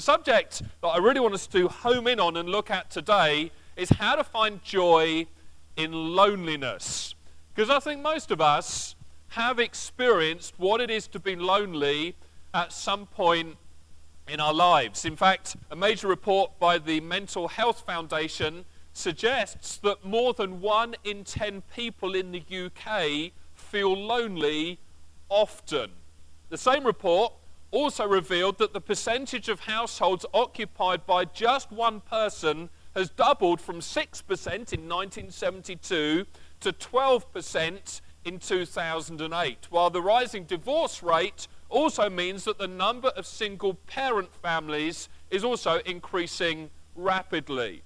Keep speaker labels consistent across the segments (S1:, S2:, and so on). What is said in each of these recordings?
S1: The subject that I really want us to home in on and look at today is how to find joy in loneliness. Because I think most of us have experienced what it is to be lonely at some point in our lives. In fact, a major report by the Mental Health Foundation suggests that more than one in ten people in the UK feel lonely often. The same report also revealed that the percentage of households occupied by just one person has doubled from 6% in 1972 to 12% in 2008, while the rising divorce rate also means that the number of single parent families is also increasing rapidly.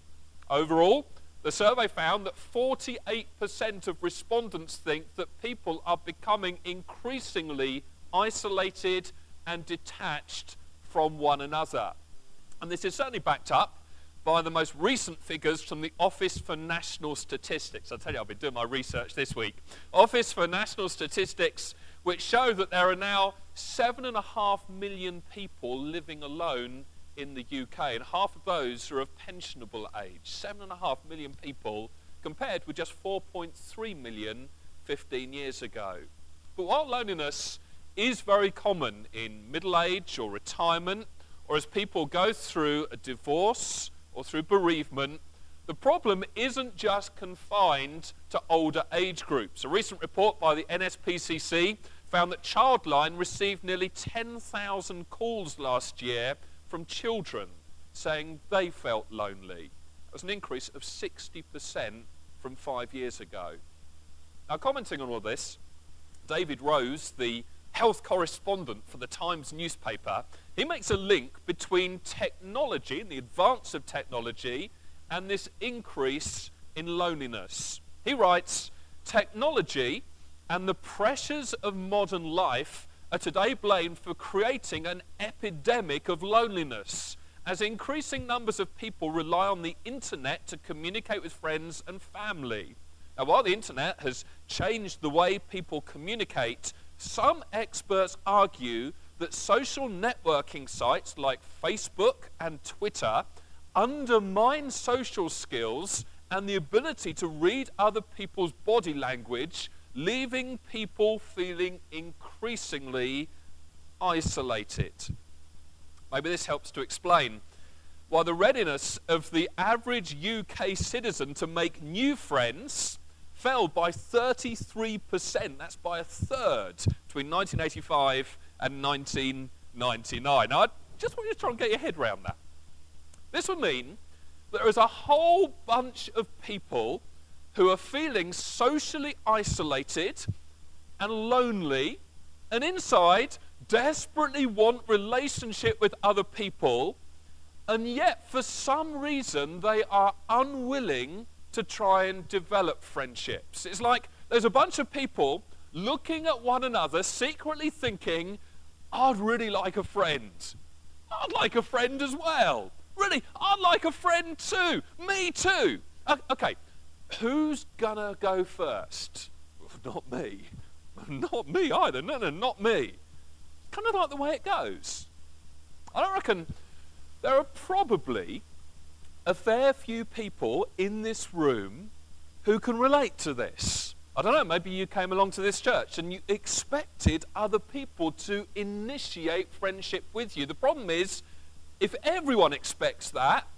S1: Overall, the survey found that 48% of respondents think that people are becoming increasingly isolated and detached from one another. And this is certainly backed up by the most recent figures from the Office for National Statistics. I tell you, I've been doing my research this week. Office for National Statistics, which show that there are now seven and a half million people living alone in the UK, and half of those are of pensionable age. Seven and a half million people compared with just 4.3 million 15 years ago. But while loneliness is very common in middle age or retirement, or as people go through a divorce or through bereavement, the problem isn't just confined to older age groups. A recent report by the NSPCC found that Childline received nearly 10,000 calls last year from children saying they felt lonely. That was an increase of 60% from five years ago. Now, commenting on all this, David Rose, the health correspondent for the Times newspaper, he makes a link between technology and the advance of technology and this increase in loneliness. He writes, technology and the pressures of modern life are today blamed for creating an epidemic of loneliness as increasing numbers of people rely on the internet to communicate with friends and family. Now, while the internet has changed the way people communicate, some experts argue that social networking sites like Facebook and Twitter undermine social skills and the ability to read other people's body language leaving people feeling increasingly isolated. Maybe this helps to explain why the readiness of the average UK citizen to make new friends fell by 33%. That's by a third between 1985 and 1999. Now, I just want you to try and get your head around that. This would mean there is a whole bunch of people who are feeling socially isolated and lonely, and inside desperately want relationship with other people, and yet for some reason they are unwilling to try and develop friendships. It's like there's a bunch of people looking at one another, secretly thinking, I'd really like a friend. I'd like a friend as well. Really, I'd like a friend too. Me too. Okay, Who's gonna go first? Not me. Not me either. No, no, not me. Kind of like the way it goes. I don't reckon there are probably a fair few people in this room who can relate to this. I don't know, maybe you came along to this church and you expected other people to initiate friendship with you. The problem is, if everyone expects that,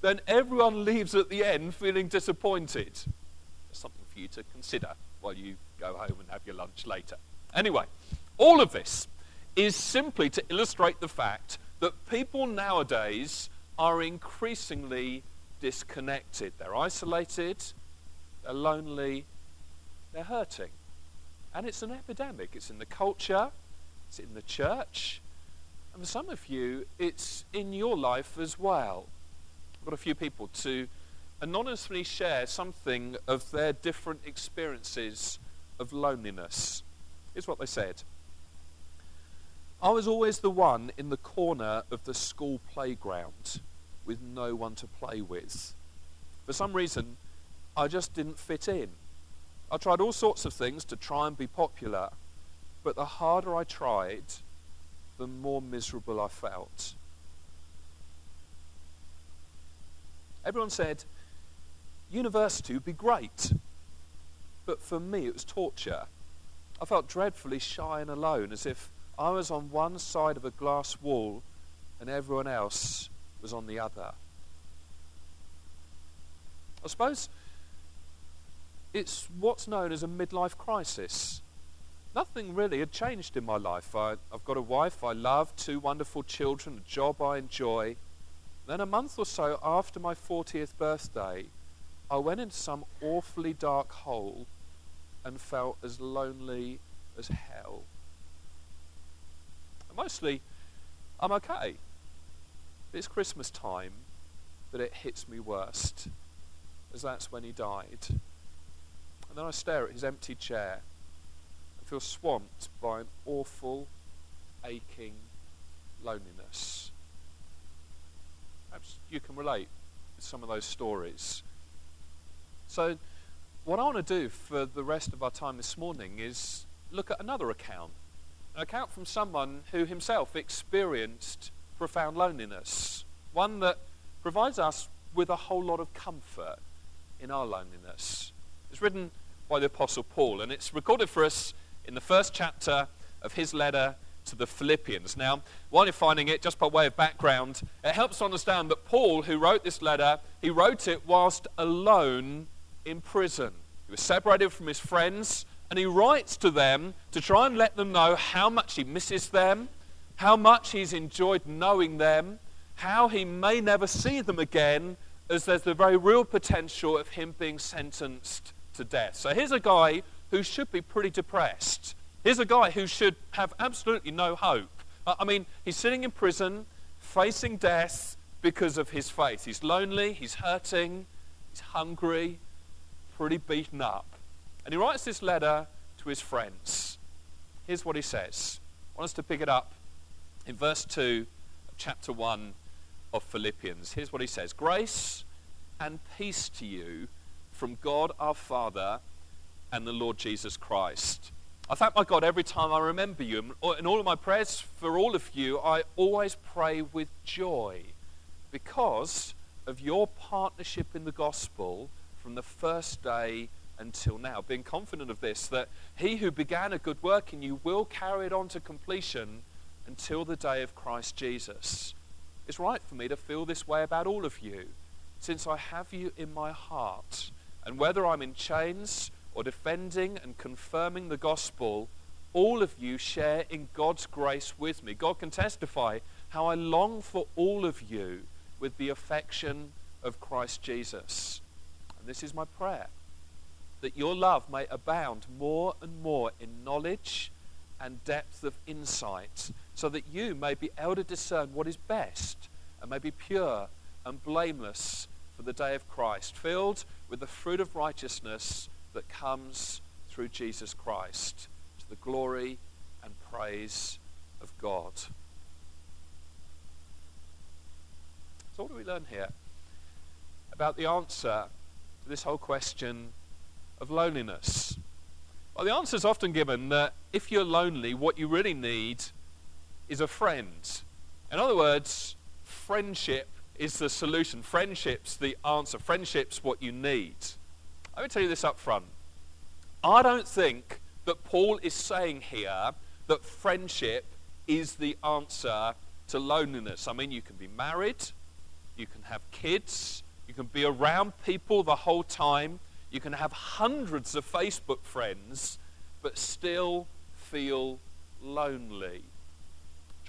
S1: then everyone leaves at the end feeling disappointed. That's something for you to consider while you go home and have your lunch later. Anyway, all of this is simply to illustrate the fact that people nowadays are increasingly disconnected. They're isolated, they're lonely, they're hurting. And it's an epidemic. It's in the culture, it's in the church, and for some of you, it's in your life as well. I've got a few people to anonymously share something of their different experiences of loneliness. Here's what they said I was always the one in the corner of the school playground with no one to play with. For some reason, I just didn't fit in. I tried all sorts of things to try and be popular, but the harder I tried, the more miserable I felt. Everyone said, university would be great. But for me, it was torture. I felt dreadfully shy and alone, as if I was on one side of a glass wall and everyone else was on the other. I suppose it's what's known as a midlife crisis. Nothing really had changed in my life. I, have got a wife I love, two wonderful children, a job I enjoy. Then, a month or so after my 40th birthday, I went into some awfully dark hole and felt as lonely as hell. Mostly, I'm okay. It's Christmas time that it hits me worst, as that's when he died. And then I stare at his empty chair and feel swamped by an awful, aching loneliness. Perhaps you can relate with some of those stories. So, what I want to do for the rest of our time this morning is look at another account. An account from someone who himself experienced profound loneliness. One that provides us with a whole lot of comfort in our loneliness. It's written by the Apostle Paul, and it's recorded for us in the first chapter of his letter to the Philippians. Now, while you're finding it, just by way of background, it helps to understand that Paul, who wrote this letter, he wrote it whilst alone in prison. He was separated from his friends, and he writes to them to try and let them know how much he misses them, how much he's enjoyed knowing them, how he may never see them again, as there's the very real potential of him being sentenced to death. So here's a guy who should be pretty depressed. Here's a guy who should have absolutely no hope. I mean, he's sitting in prison, facing death because of his faith. He's lonely, he's hurting, he's hungry, pretty beaten up. And he writes this letter to his friends. Here's what he says. I want us to pick it up in verse 2 of chapter 1 of Philippians. Here's what he says Grace and peace to you from God our Father and the Lord Jesus Christ. I thank my God every time I remember you. In all of my prayers for all of you, I always pray with joy because of your partnership in the gospel from the first day until now. Being confident of this, that he who began a good work in you will carry it on to completion until the day of Christ Jesus. It's right for me to feel this way about all of you, since I have you in my heart and whether I'm in chains or defending and confirming the gospel, all of you share in God's grace with me. God can testify how I long for all of you with the affection of Christ Jesus. And this is my prayer that your love may abound more and more in knowledge and depth of insight, so that you may be able to discern what is best and may be pure and blameless for the day of Christ, filled with the fruit of righteousness that comes through Jesus Christ to the glory and praise of God. So, what do we learn here about the answer to this whole question of loneliness? Well, the answer is often given that if you're lonely, what you really need is a friend. In other words, friendship is the solution. Friendship's the answer. Friendship's what you need. Let me tell you this up front. I don't think that Paul is saying here that friendship is the answer to loneliness. I mean, you can be married, you can have kids, you can be around people the whole time, you can have hundreds of Facebook friends, but still feel lonely.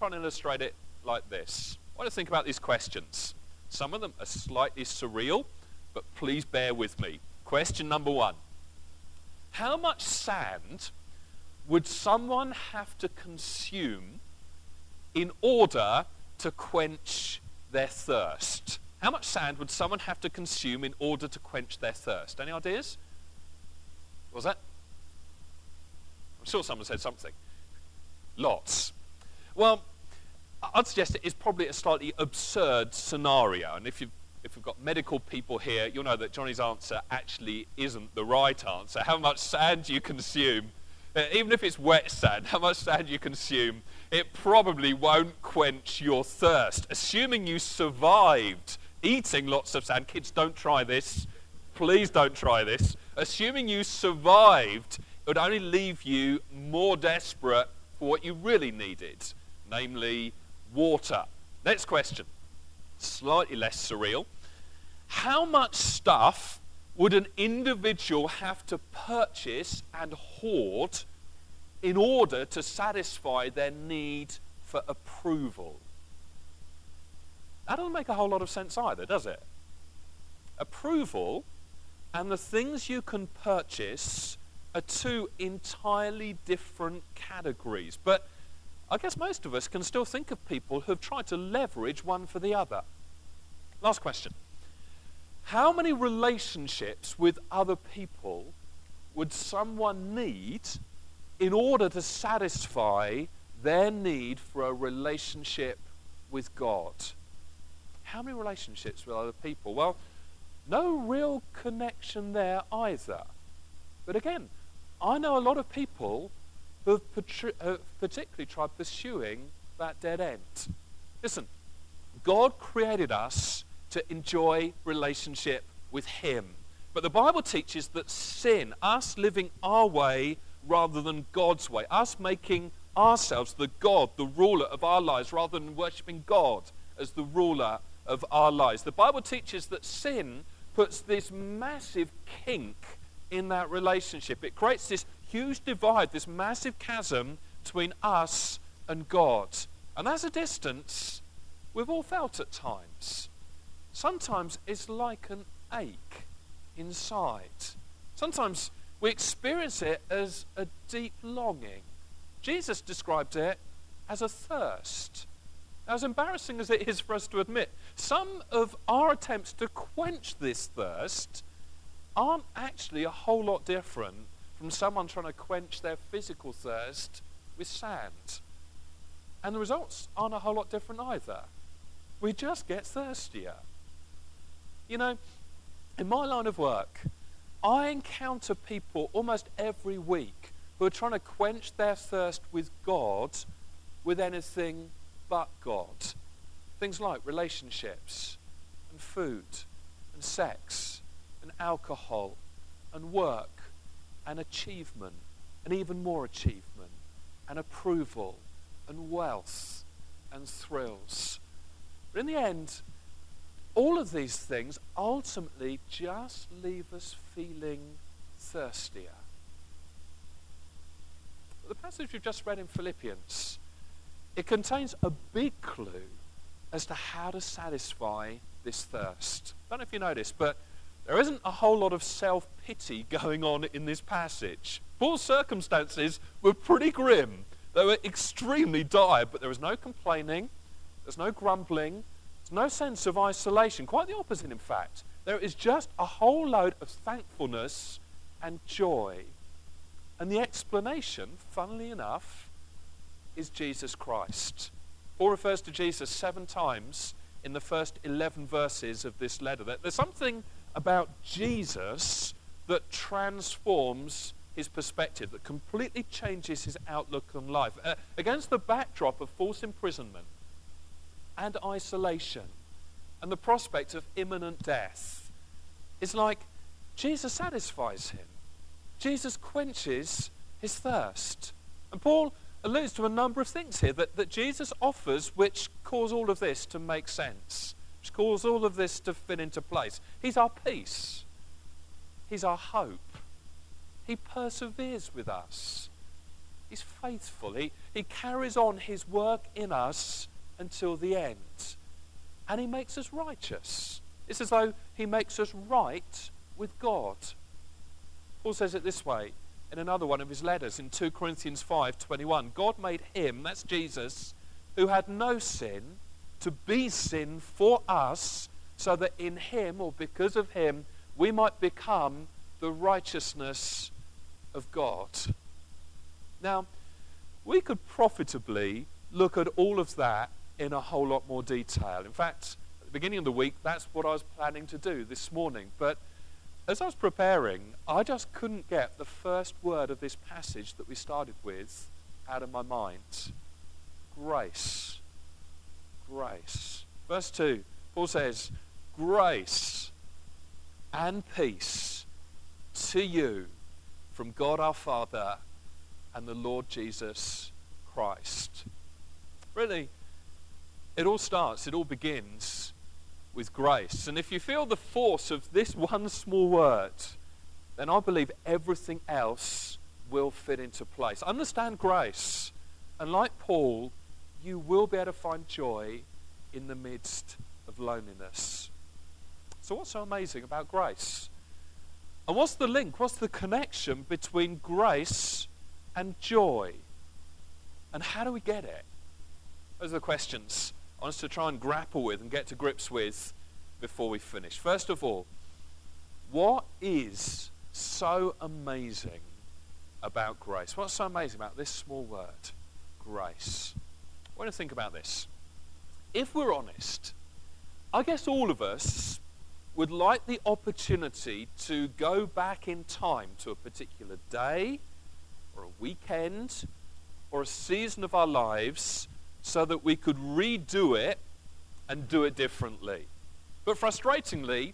S1: Try and illustrate it like this. I want to think about these questions. Some of them are slightly surreal, but please bear with me. Question number one How much sand would someone have to consume in order to quench their thirst? How much sand would someone have to consume in order to quench their thirst? Any ideas? What was that? I'm sure someone said something. Lots. Well, I'd suggest it is probably a slightly absurd scenario. And if you've, if we've got medical people here, you'll know that Johnny's answer actually isn't the right answer. How much sand you consume, uh, even if it's wet sand, how much sand you consume, it probably won't quench your thirst. Assuming you survived eating lots of sand, kids, don't try this. Please don't try this. Assuming you survived, it would only leave you more desperate for what you really needed, namely water. Next question. Slightly less surreal. How much stuff would an individual have to purchase and hoard in order to satisfy their need for approval? That doesn't make a whole lot of sense either, does it? Approval and the things you can purchase are two entirely different categories. But I guess most of us can still think of people who've tried to leverage one for the other. Last question. How many relationships with other people would someone need in order to satisfy their need for a relationship with God? How many relationships with other people? Well, no real connection there either. But again, I know a lot of people who have, particularly tried pursuing that dead end. Listen, God created us to enjoy relationship with Him. But the Bible teaches that sin, us living our way rather than God's way, us making ourselves the God, the ruler of our lives, rather than worshipping God as the ruler of our lives. The Bible teaches that sin puts this massive kink in that relationship. It creates this huge divide, this massive chasm between us and God. And as a distance we've all felt at times. Sometimes it's like an ache inside. Sometimes we experience it as a deep longing. Jesus described it as a thirst. As embarrassing as it is for us to admit, some of our attempts to quench this thirst aren't actually a whole lot different from someone trying to quench their physical thirst with sand. And the results aren't a whole lot different either. We just get thirstier. You know, in my line of work, I encounter people almost every week who are trying to quench their thirst with God with anything but God. Things like relationships and food and sex and alcohol and work and achievement and even more achievement and approval and wealth and thrills. But in the end, all of these things ultimately just leave us feeling thirstier. The passage we've just read in Philippians it contains a big clue as to how to satisfy this thirst. I don't know if you noticed, but there isn't a whole lot of self pity going on in this passage. Paul's circumstances were pretty grim. They were extremely dire, but there was no complaining, there's no grumbling, there's no sense of isolation. Quite the opposite, in fact. There is just a whole load of thankfulness and joy. And the explanation, funnily enough, is Jesus Christ. Paul refers to Jesus seven times in the first 11 verses of this letter. There's something about Jesus that transforms his perspective, that completely changes his outlook on life. Uh, against the backdrop of false imprisonment and isolation and the prospect of imminent death, it's like Jesus satisfies him. Jesus quenches his thirst. And Paul alludes to a number of things here that, that Jesus offers which cause all of this to make sense, which cause all of this to fit into place. He's our peace, He's our hope. He perseveres with us. He's faithful. He, he carries on His work in us until the end. And He makes us righteous. It's as though He makes us right with God. Paul says it this way in another one of his letters in 2 Corinthians 5:21. God made him, that's Jesus, who had no sin, to be sin for us, so that in him or because of him we might become the righteousness of God. Now, we could profitably look at all of that in a whole lot more detail. In fact, at the beginning of the week, that's what I was planning to do this morning. But as I was preparing, I just couldn't get the first word of this passage that we started with out of my mind. Grace. Grace. Verse 2, Paul says, grace and peace to you from God our Father and the Lord Jesus Christ. Really, it all starts, it all begins with grace. And if you feel the force of this one small word, then I believe everything else will fit into place. Understand grace. And like Paul, you will be able to find joy in the midst of loneliness. So, what's so amazing about grace? And what's the link? What's the connection between grace and joy? And how do we get it? Those are the questions I want us to try and grapple with and get to grips with before we finish. First of all, what is so amazing about grace? What's so amazing about this small word, grace? Want to think about this. If we're honest, I guess all of us would like the opportunity to go back in time to a particular day or a weekend or a season of our lives so that we could redo it and do it differently. But frustratingly,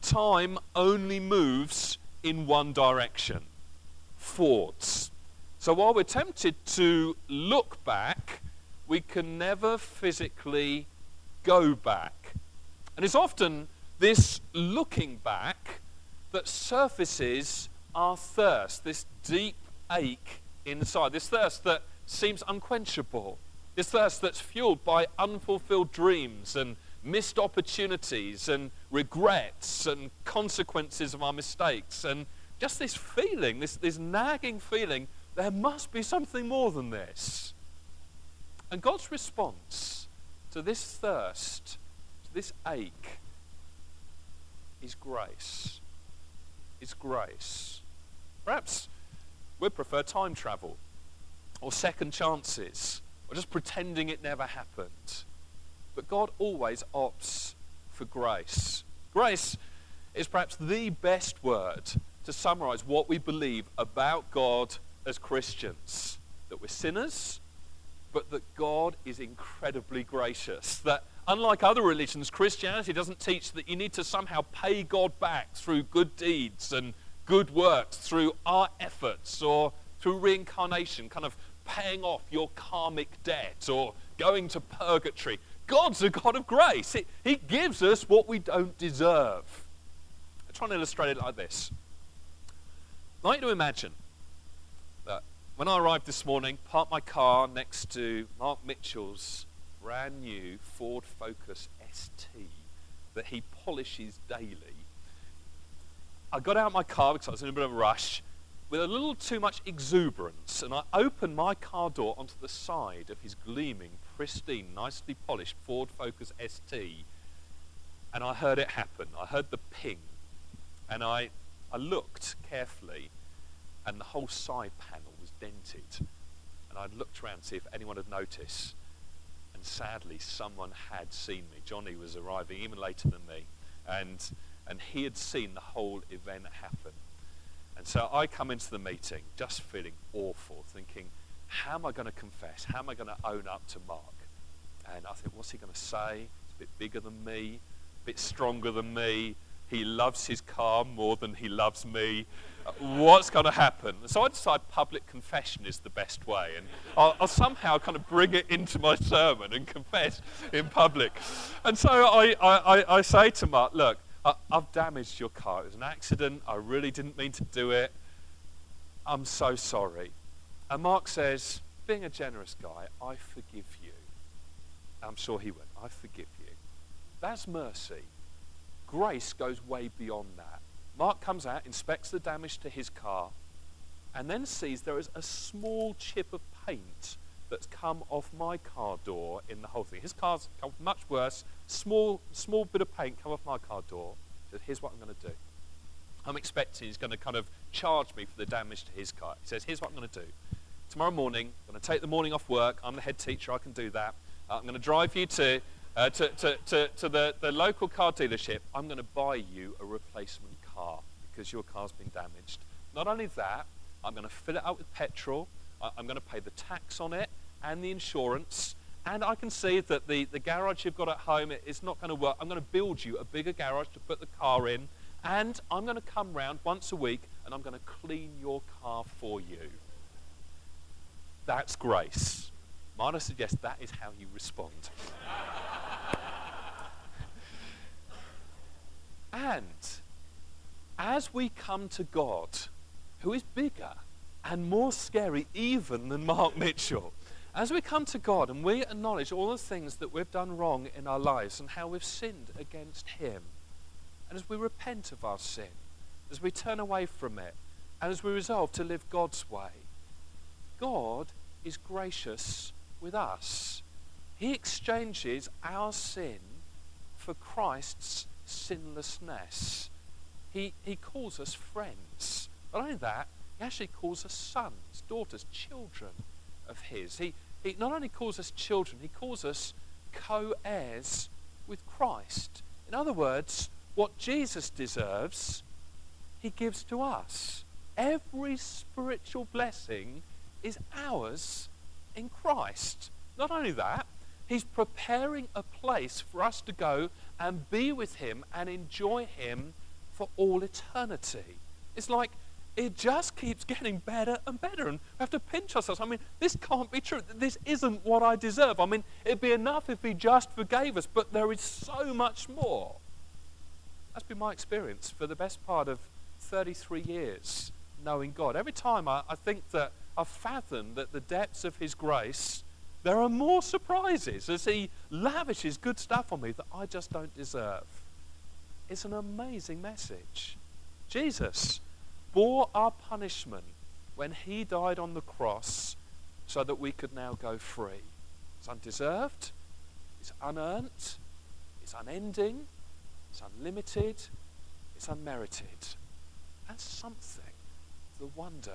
S1: time only moves in one direction forwards. So while we're tempted to look back, we can never physically go back. And it's often this looking back that surfaces our thirst, this deep ache inside, this thirst that seems unquenchable. This thirst that's fueled by unfulfilled dreams and missed opportunities and regrets and consequences of our mistakes and just this feeling, this, this nagging feeling, there must be something more than this. And God's response to this thirst, to this ache, is grace. Is grace. Perhaps we'd prefer time travel or second chances or just pretending it never happened. But God always opts for grace. Grace is perhaps the best word to summarize what we believe about God as Christians that we're sinners, but that God is incredibly gracious. That unlike other religions, Christianity doesn't teach that you need to somehow pay God back through good deeds and good works, through our efforts or through reincarnation, kind of paying off your karmic debt or going to purgatory. God's a God of grace. He, he gives us what we don't deserve. I'm trying to illustrate it like this. I'd like to imagine when I arrived this morning, parked my car next to Mark Mitchell's brand new Ford Focus ST that he polishes daily. I got out my car because I was in a bit of a rush with a little too much exuberance, and I opened my car door onto the side of his gleaming, pristine, nicely polished Ford Focus ST, and I heard it happen. I heard the ping, and I, I looked carefully, and the whole side panel dented. And I looked around to see if anyone had noticed, and sadly, someone had seen me. Johnny was arriving even later than me, and, and he had seen the whole event happen. And so I come into the meeting just feeling awful, thinking, how am I going to confess? How am I going to own up to Mark? And I think, what's he going to say? He's a bit bigger than me, a bit stronger than me. He loves his car more than he loves me. What's going to happen? So I decide public confession is the best way. And I'll, I'll, somehow kind of bring it into my sermon and confess in public. And so I, I, I say to Mark, look, I, have damaged your car. It was an accident. I really didn't mean to do it. I'm so sorry. And Mark says, being a generous guy, I forgive you. I'm sure he would. I forgive you. That's mercy. Grace goes way beyond that. Mark comes out, inspects the damage to his car, and then sees there is a small chip of paint that's come off my car door in the whole thing. His car's come much worse small, small bit of paint come off my car door. Says, here's what I'm going to do. I'm expecting he's going to kind of charge me for the damage to his car. He says, here's what I'm going to do. Tomorrow morning, I'm going to take the morning off work. I'm the head teacher. I can do that. Uh, I'm going to drive you to, uh, to, to, to, to the, the local car dealership. I'm going to buy you a replacement car because your car's been damaged. Not only that, I'm going to fill it out with petrol. I'm going to pay the tax on it and the insurance and I can see that the, the garage you've got at home is not going to work. I'm going to build you a bigger garage to put the car in, and I'm going to come round once a week and I'm going to clean your car for you. That's grace. Might suggests that is how you respond? and as we come to God, who is bigger and more scary even than Mark Mitchell, as we come to God and we acknowledge all the things that we've done wrong in our lives and how we've sinned against Him, and as we repent of our sin, as we turn away from it, and as we resolve to live God's way, God is gracious with us. He exchanges our sin for Christ's sinlessness. He, he calls us friends. Not only that, he actually calls us sons, daughters, children of his. He, he not only calls us children, he calls us co heirs with Christ. In other words, what Jesus deserves, he gives to us. Every spiritual blessing is ours in Christ. Not only that, he's preparing a place for us to go and be with him and enjoy him for all eternity. It's like it just keeps getting better and better. And we have to pinch ourselves. I mean, this can't be true. This isn't what I deserve. I mean, it'd be enough if He just forgave us, but there is so much more. That's been my experience for the best part of 33 years knowing God. Every time I, I think that I fathom that the depths of His grace, there are more surprises as He lavishes good stuff on me that I just don't deserve. It's an amazing message. Jesus bore our punishment when he died on the cross so that we could now go free. It's undeserved, it's unearned, it's unending, it's unlimited, it's unmerited. That's something, the wonder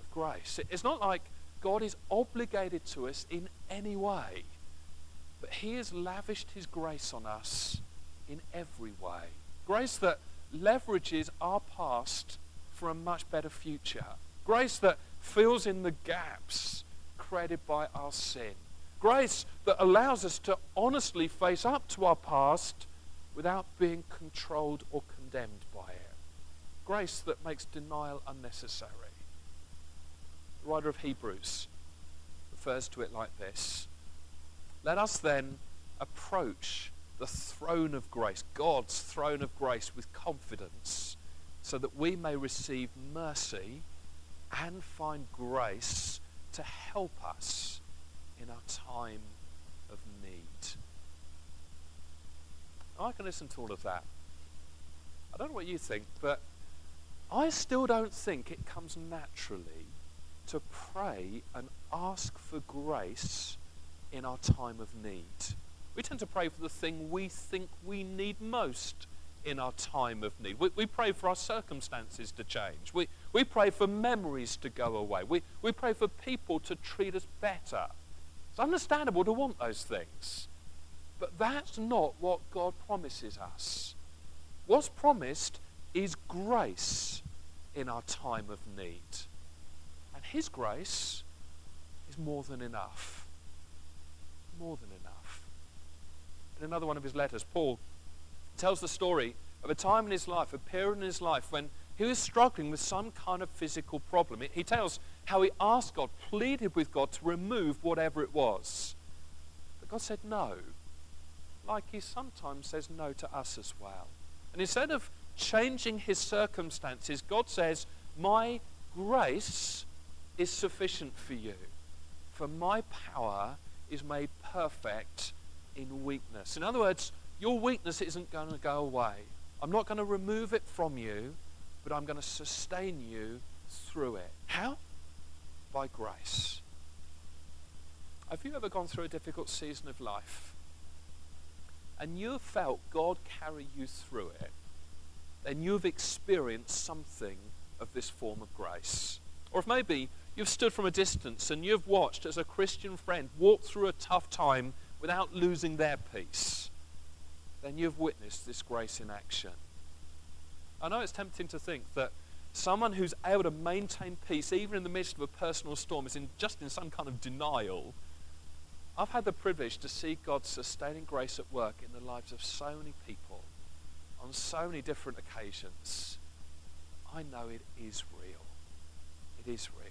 S1: of grace. It's not like God is obligated to us in any way, but he has lavished his grace on us in every way. Grace that leverages our past for a much better future. Grace that fills in the gaps created by our sin. Grace that allows us to honestly face up to our past without being controlled or condemned by it. Grace that makes denial unnecessary. The writer of Hebrews refers to it like this Let us then approach the throne of grace, God's throne of grace, with confidence so that we may receive mercy and find grace to help us in our time of need. I can listen to all of that. I don't know what you think, but I still don't think it comes naturally to pray and ask for grace in our time of need. We tend to pray for the thing we think we need most in our time of need. We, we pray for our circumstances to change. We, we pray for memories to go away. We, we pray for people to treat us better. It's understandable to want those things. But that's not what God promises us. What's promised is grace in our time of need. His grace is more than enough. More than enough. In another one of his letters, Paul tells the story of a time in his life, a period in his life when he was struggling with some kind of physical problem. He tells how he asked God, pleaded with God to remove whatever it was. But God said no, like he sometimes says no to us as well. And instead of changing his circumstances, God says, My grace is sufficient for you, for my power is made perfect in weakness. In other words, your weakness isn't going to go away. I'm not going to remove it from you, but I'm going to sustain you through it. How? By grace. Have you ever gone through a difficult season of life and you have felt God carry you through it? Then you've experienced something of this form of grace. Or if maybe you've stood from a distance and you've watched as a Christian friend walk through a tough time without losing their peace then you've witnessed this grace in action. I know it's tempting to think that someone who's able to maintain peace even in the midst of a personal storm is in, just in some kind of denial. I've had the privilege to see God's sustaining grace at work in the lives of so many people on so many different occasions. I know it is real. It is real.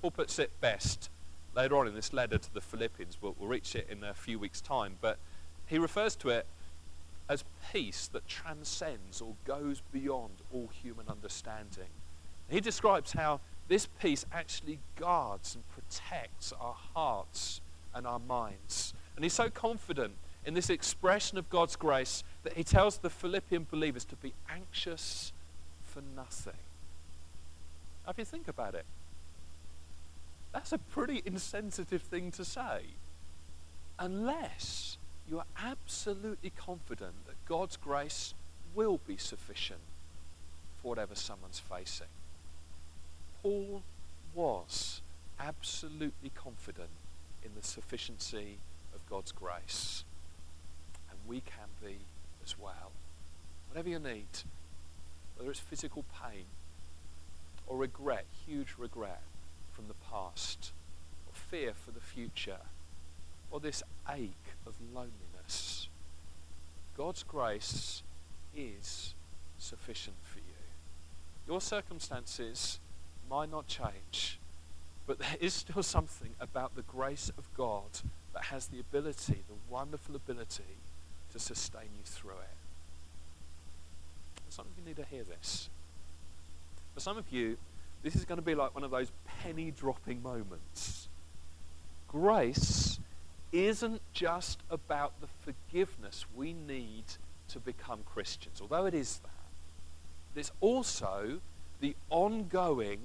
S1: Paul puts it best later on in this letter to the Philippians. We'll, we'll reach it in a few weeks' time, but he refers to it as peace that transcends or goes beyond all human understanding. He describes how this peace actually guards and protects our hearts and our minds. And he's so confident in this expression of God's grace that he tells the Philippian believers to be anxious for nothing. Now, if you think about it, that's a pretty insensitive thing to say. Unless you are absolutely confident that God's grace will be sufficient for whatever someone's facing. Paul was absolutely confident in the sufficiency of God's grace. And we can be as well. Whatever you need, whether it's physical pain or regret, huge regret from the past, or fear for the future, or this ache of loneliness, God's grace is sufficient for you. Your circumstances might not change, but there is still something about the grace of God that has the ability, the wonderful ability, to sustain you through it. some of you need to hear this. For some of you, this is going to be like one of those penny dropping moments. Grace isn't just about the forgiveness we need to become Christians, although it is that. It's also the ongoing,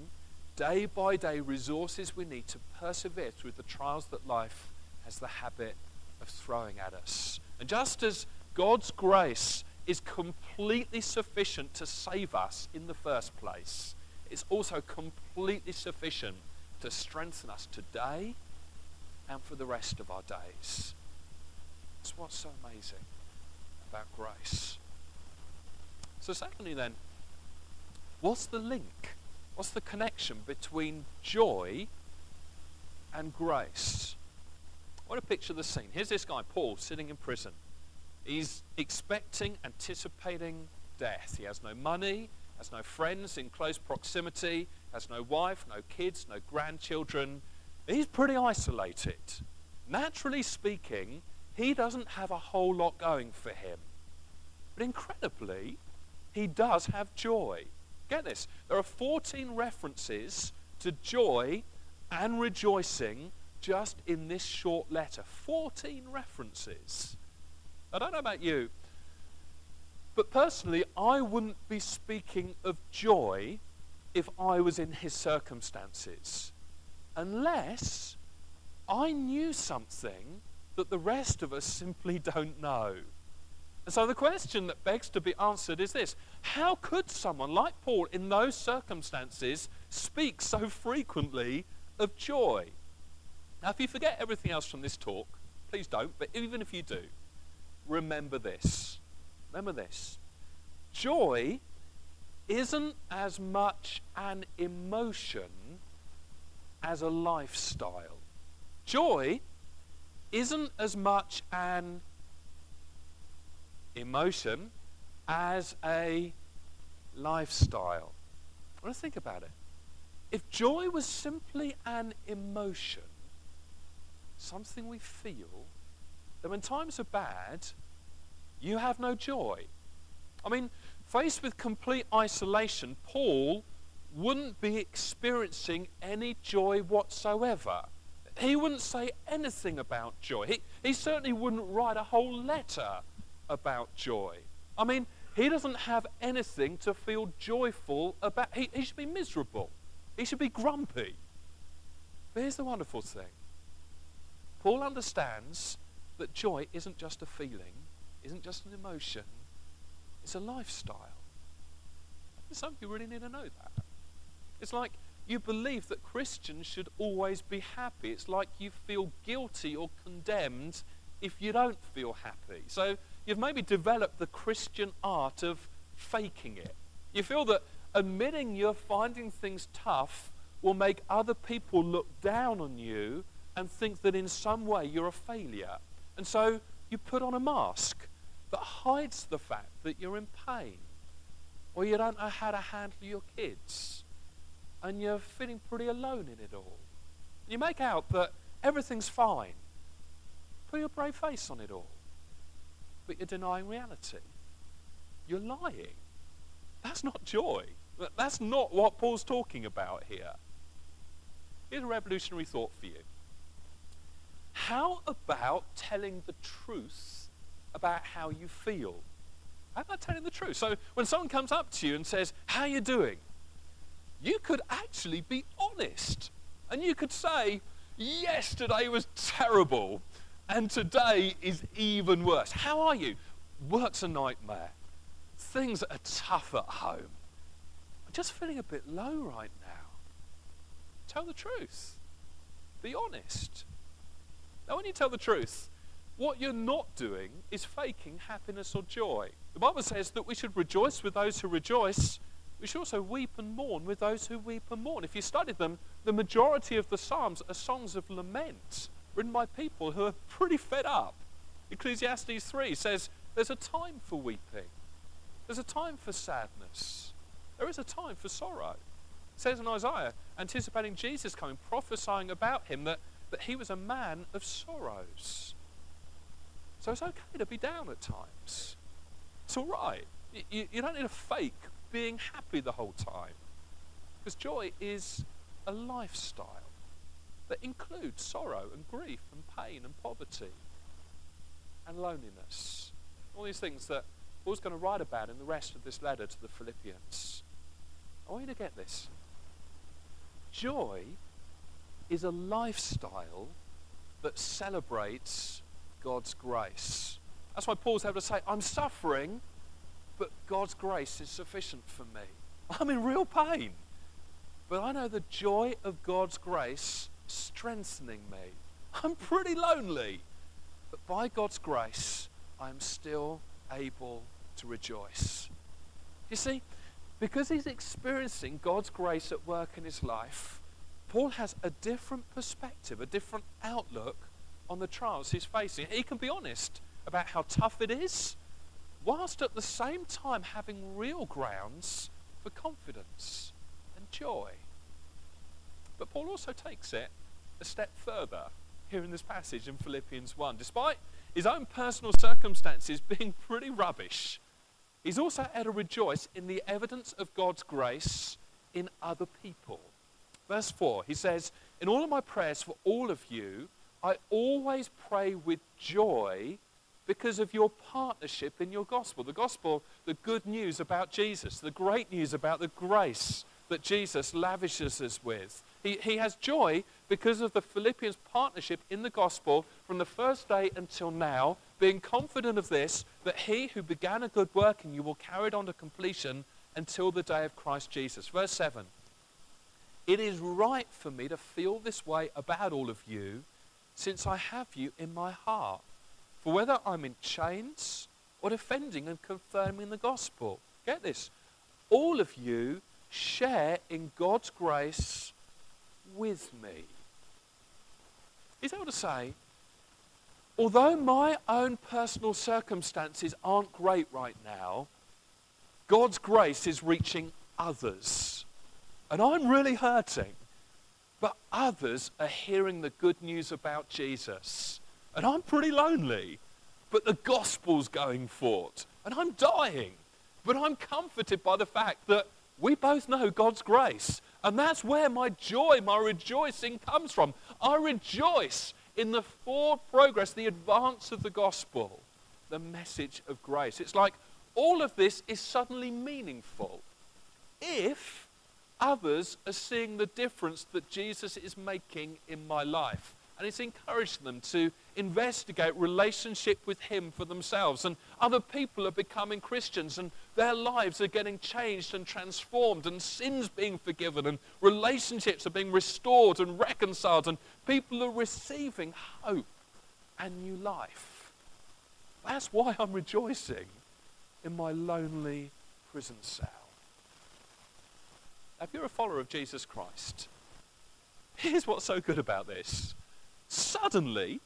S1: day by day resources we need to persevere through the trials that life has the habit of throwing at us. And just as God's grace is completely sufficient to save us in the first place, it's also completely sufficient to strengthen us today and for the rest of our days. That's what's so amazing about grace. So, secondly, then, what's the link? What's the connection between joy and grace? I want to picture the scene. Here's this guy, Paul, sitting in prison. He's expecting, anticipating death. He has no money, has no friends in close proximity, has no wife, no kids, no grandchildren. He's pretty isolated. Naturally speaking, he doesn't have a whole lot going for him. But incredibly, he does have joy. Get this there are 14 references to joy and rejoicing just in this short letter. 14 references. I don't know about you, but personally, I wouldn't be speaking of joy if I was in his circumstances unless I knew something that the rest of us simply don't know. And so the question that begs to be answered is this How could someone like Paul in those circumstances speak so frequently of joy? Now, if you forget everything else from this talk, please don't, but even if you do, remember this. Remember this. Joy isn't as much an emotion as a lifestyle. Joy isn't as much an emotion as a lifestyle. I want to think about it. If joy was simply an emotion, something we feel, then when times are bad, you have no joy. I mean, faced with complete isolation, Paul wouldn't be experiencing any joy whatsoever. He wouldn't say anything about joy. He, he certainly wouldn't write a whole letter about joy. I mean, he doesn't have anything to feel joyful about. He, he should be miserable. He should be grumpy. But here's the wonderful thing Paul understands that joy isn't just a feeling, isn't just an emotion, it's a lifestyle. some of you really need to know that. It's like you believe that Christians should always be happy. It's like you feel guilty or condemned if you don't feel happy. So you've maybe developed the Christian art of faking it. You feel that admitting you're finding things tough will make other people look down on you and think that in some way you're a failure. And so you put on a mask that hides the fact that you're in pain or you don't know how to handle your kids and you're feeling pretty alone in it all. You make out that everything's fine. Put your brave face on it all. But you're denying reality. You're lying. That's not joy. That's not what Paul's talking about here. Here's a revolutionary thought for you. How about telling the truth about how you feel? How about telling the truth? So when someone comes up to you and says, How are you doing? You could actually be honest. And you could say, Yesterday was terrible, and today is even worse. How are you? Work's a nightmare. Things are tough at home. I'm just feeling a bit low right now. Tell the truth. Be honest. Now, when you tell the truth, what you're not doing is faking happiness or joy. The Bible says that we should rejoice with those who rejoice. We should also weep and mourn with those who weep and mourn. If you studied them, the majority of the Psalms are songs of lament written by people who are pretty fed up. Ecclesiastes 3 says there's a time for weeping, there's a time for sadness, there is a time for sorrow. It says in Isaiah, anticipating Jesus coming, prophesying about him that, that he was a man of sorrows. So it's okay to be down at times. It's all right. You, you don't need to fake being happy the whole time. Because joy is a lifestyle that includes sorrow and grief and pain and poverty and loneliness. All these things that Paul's going to write about in the rest of this letter to the Philippians. I want you to get this. Joy is a lifestyle that celebrates God's grace. That's why Paul's able to say, I'm suffering, but God's grace is sufficient for me. I'm in real pain. But I know the joy of God's grace strengthening me. I'm pretty lonely. But by God's grace, I'm still able to rejoice. You see, because he's experiencing God's grace at work in his life, Paul has a different perspective, a different outlook on the trials he's facing. He can be honest about how tough it is, whilst at the same time having real grounds for confidence and joy. But Paul also takes it a step further here in this passage in Philippians 1. Despite his own personal circumstances being pretty rubbish, he's also able to rejoice in the evidence of God's grace in other people. Verse 4, he says, In all of my prayers for all of you, I always pray with joy because of your partnership in your gospel. The gospel, the good news about Jesus, the great news about the grace that Jesus lavishes us with. He, he has joy because of the Philippians' partnership in the gospel from the first day until now, being confident of this, that he who began a good work in you will carry it on to completion until the day of Christ Jesus. Verse 7 It is right for me to feel this way about all of you, since I have you in my heart. For whether I'm in chains or defending and confirming the gospel, get this, all of you share in God's grace with me. He's able to say, although my own personal circumstances aren't great right now, God's grace is reaching others. And I'm really hurting. But others are hearing the good news about Jesus. And I'm pretty lonely. But the gospel's going forth. And I'm dying. But I'm comforted by the fact that we both know God's grace. And that's where my joy, my rejoicing comes from. I rejoice in the forward progress, the advance of the gospel, the message of grace. It's like all of this is suddenly meaningful if others are seeing the difference that Jesus is making in my life. And it's encouraged them to investigate relationship with Him for themselves. And other people are becoming Christians and their lives are getting changed and transformed, and sins being forgiven, and relationships are being restored and reconciled, and people are receiving hope and new life. That's why I'm rejoicing in my lonely prison cell. If you're a follower of Jesus Christ, here's what's so good about this suddenly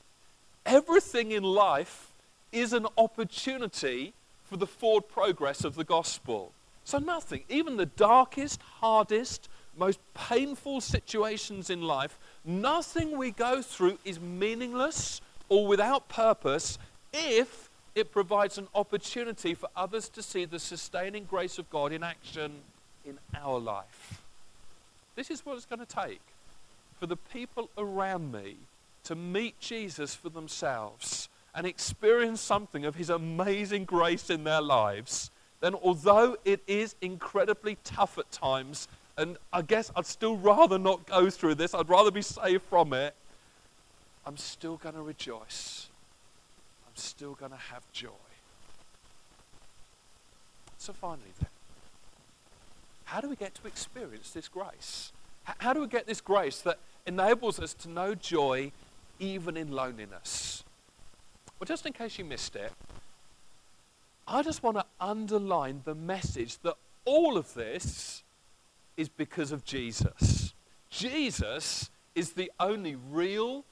S1: everything in life is an opportunity for the forward progress of the gospel. So, nothing, even the darkest, hardest, most painful situations in life, nothing we go through is meaningless or without purpose if it provides an opportunity for others to see the sustaining grace of God in action in our life. This is what it's going to take for the people around me to meet Jesus for themselves and experience something of his amazing grace in their lives, then although it is incredibly tough at times, and I guess I'd still rather not go through this, I'd rather be saved from it, I'm still going to rejoice. I'm still going to have joy. So, finally, then, how do we get to experience this grace? How do we get this grace that enables us to know joy even in loneliness? Well, just in case you missed it, I just want to underline the message that all of this is because of Jesus. Jesus is the only real,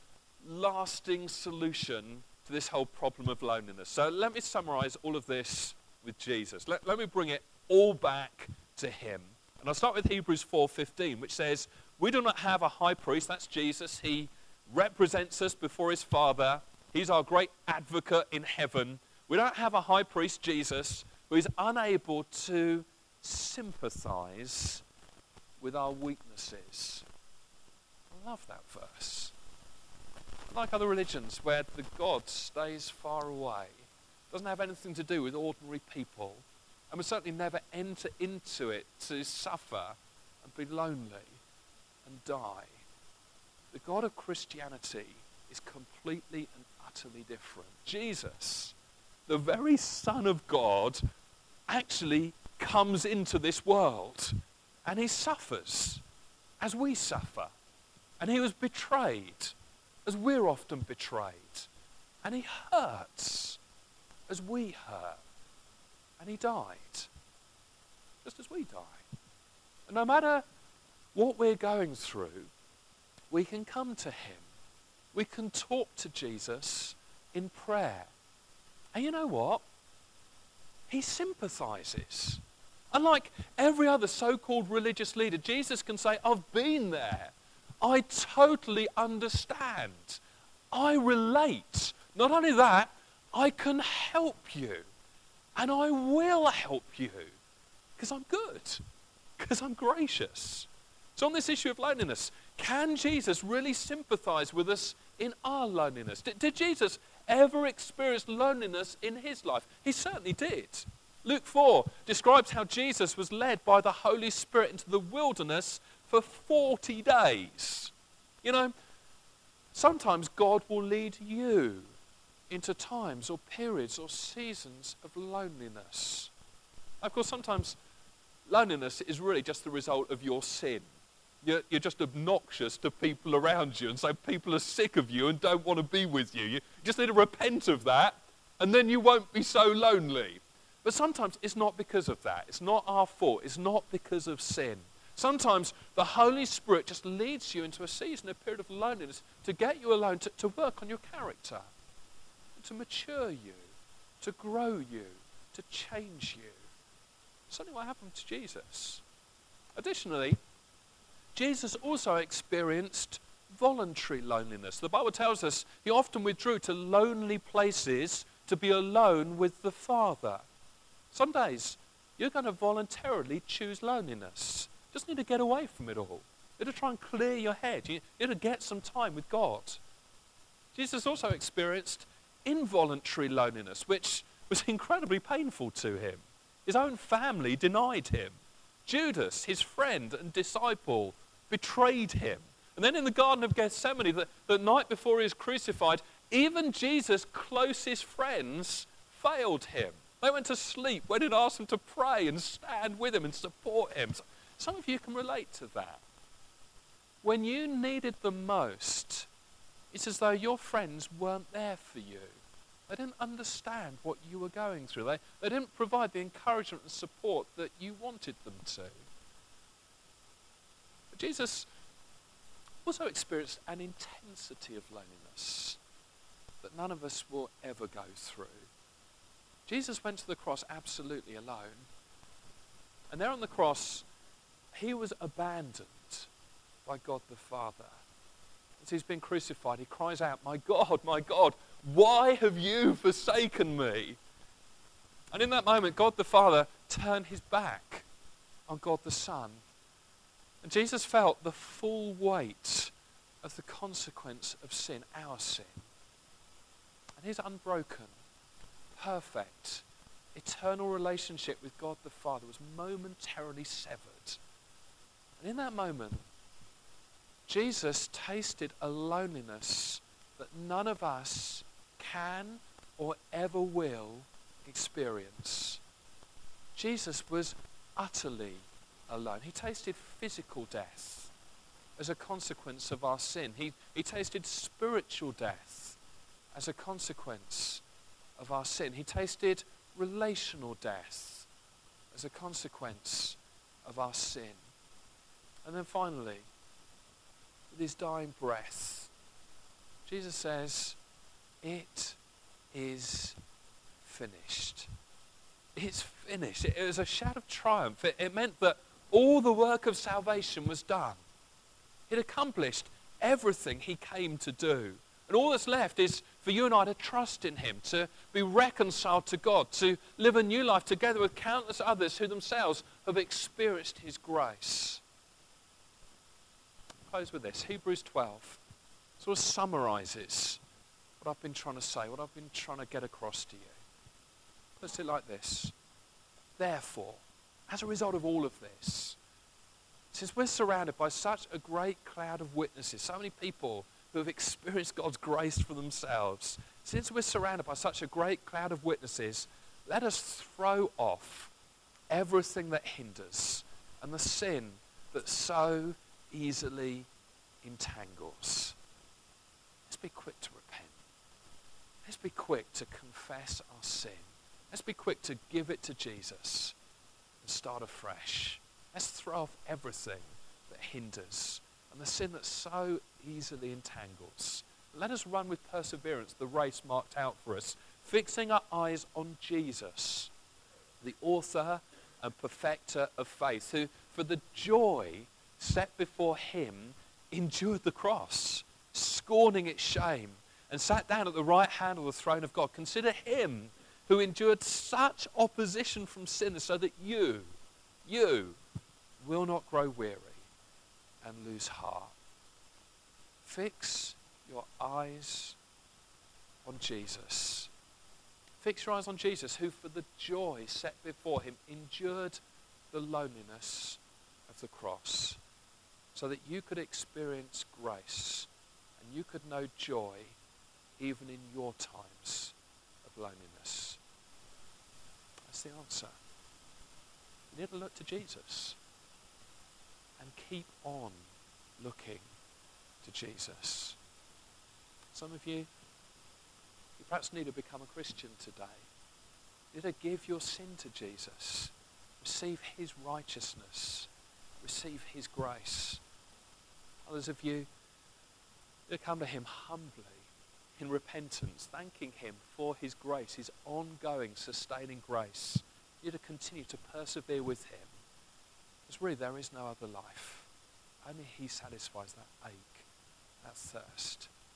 S1: lasting solution to this whole problem of loneliness. So let me summarize all of this with Jesus. Let, let me bring it all back to him. And I'll start with Hebrews 4:15, which says, "We do not have a high priest, that's Jesus. He represents us before his Father. He's our great advocate in heaven. We don't have a high priest, Jesus, who is unable to sympathize with our weaknesses." I love that verse. Like other religions where the God stays far away, doesn't have anything to do with ordinary people and we certainly never enter into it to suffer and be lonely and die. The God of Christianity is completely and utterly different. Jesus, the very Son of God, actually comes into this world and he suffers as we suffer. And he was betrayed as we're often betrayed. And he hurts as we hurt and he died, just as we die. And no matter what we're going through, we can come to him. We can talk to Jesus in prayer. And you know what? He sympathizes. Unlike every other so called religious leader, Jesus can say, I've been there. I totally understand. I relate. Not only that, I can help you and I will help you because I'm good, because I'm gracious. So, on this issue of loneliness, can Jesus really sympathize with us in our loneliness? Did, did, Jesus ever experience loneliness in his life? He certainly did. Luke 4 describes how Jesus was led by the Holy Spirit into the wilderness for 40 days. You know, sometimes God will lead you into times or periods or seasons of loneliness. Of course, sometimes loneliness is really just the result of your sin. You're, you're, just obnoxious to people around you, and so people are sick of you and don't want to be with you. You just need to repent of that, and then you won't be so lonely. But sometimes it's not because of that. It's not our fault. It's not because of sin. Sometimes the Holy Spirit just leads you into a season, a period of loneliness, to get you alone, to, to work on your character to mature you, to grow you, to change you. Something what happened to Jesus. Additionally, Jesus also experienced voluntary loneliness. The Bible tells us he often withdrew to lonely places to be alone with the Father. Some days you're going to voluntarily choose loneliness. Just need to get away from it all. To try and clear your head. You need to get some time with God. Jesus also experienced involuntary loneliness, which was incredibly painful to him. His own family denied him. Judas, his friend and disciple, betrayed him. And then in the Garden of Gethsemane, the, the night before he was crucified, even Jesus' closest friends failed him. They went to sleep when he'd asked them to pray and stand with him and support him. So some of you can relate to that. When you needed them most, it's as though your friends weren't there for you. They didn't understand what you were going through. They, they didn't provide the encouragement and support that you wanted them to. But Jesus also experienced an intensity of loneliness that none of us will ever go through. Jesus went to the cross absolutely alone. And there on the cross, he was abandoned by God the Father. As he's been crucified, he cries out, My God, my God, why have you forsaken me? And in that moment, God the Father turned his back on God the Son. And Jesus felt the full weight of the consequence of sin, our sin. And his unbroken, perfect, eternal relationship with God the Father was momentarily severed. And in that moment, Jesus tasted a loneliness that none of us can or ever will experience. Jesus was utterly alone. He tasted physical death as a consequence of our sin. He, he tasted spiritual death as a consequence of our sin. He tasted relational death as a consequence of our sin. And then finally, with his dying breath, Jesus says, It is finished. It's finished. It was a shout of triumph. It, it meant that all the work of salvation was done. It accomplished everything he came to do. And all that's left is for you and I to trust in him, to be reconciled to God, to live a new life together with countless others who themselves have experienced his grace. Close with this. Hebrews 12 sort of summarizes what I've been trying to say, what I've been trying to get across to you. Let's it like this. Therefore, as a result of all of this, since we're surrounded by such a great cloud of witnesses, so many people who have experienced God's grace for themselves, since we're surrounded by such a great cloud of witnesses, let us throw off everything that hinders and the sin that so easily entangles. Let's be quick to. Let's be quick to confess our sin. Let's be quick to give it to Jesus and start afresh. Let's throw off everything that hinders and the sin that so easily entangles. Let us run with perseverance the race marked out for us, fixing our eyes on Jesus, the author and perfecter of faith, who, for the joy set before him, endured the cross, scorning its shame, and sat down at the right hand of the throne of God. Consider him who endured such opposition from sinners so that you, you, will not grow weary and lose heart. Fix your eyes on Jesus. Fix your eyes on Jesus, who for the joy set before him endured the loneliness of the cross, so that you could experience grace and you could know joy even in your times of loneliness. That's the answer. You need to look to Jesus and keep on looking to Jesus. Some of you, you perhaps need to become a Christian today. You need to give your sin to Jesus. Receive his righteousness. Receive his grace. Others of you, you come to him humbly in repentance, thanking Him for His grace, His ongoing, sustaining grace. You to continue to persevere with Him. Because really, there is no other life. Only He satisfies that ache, that thirst.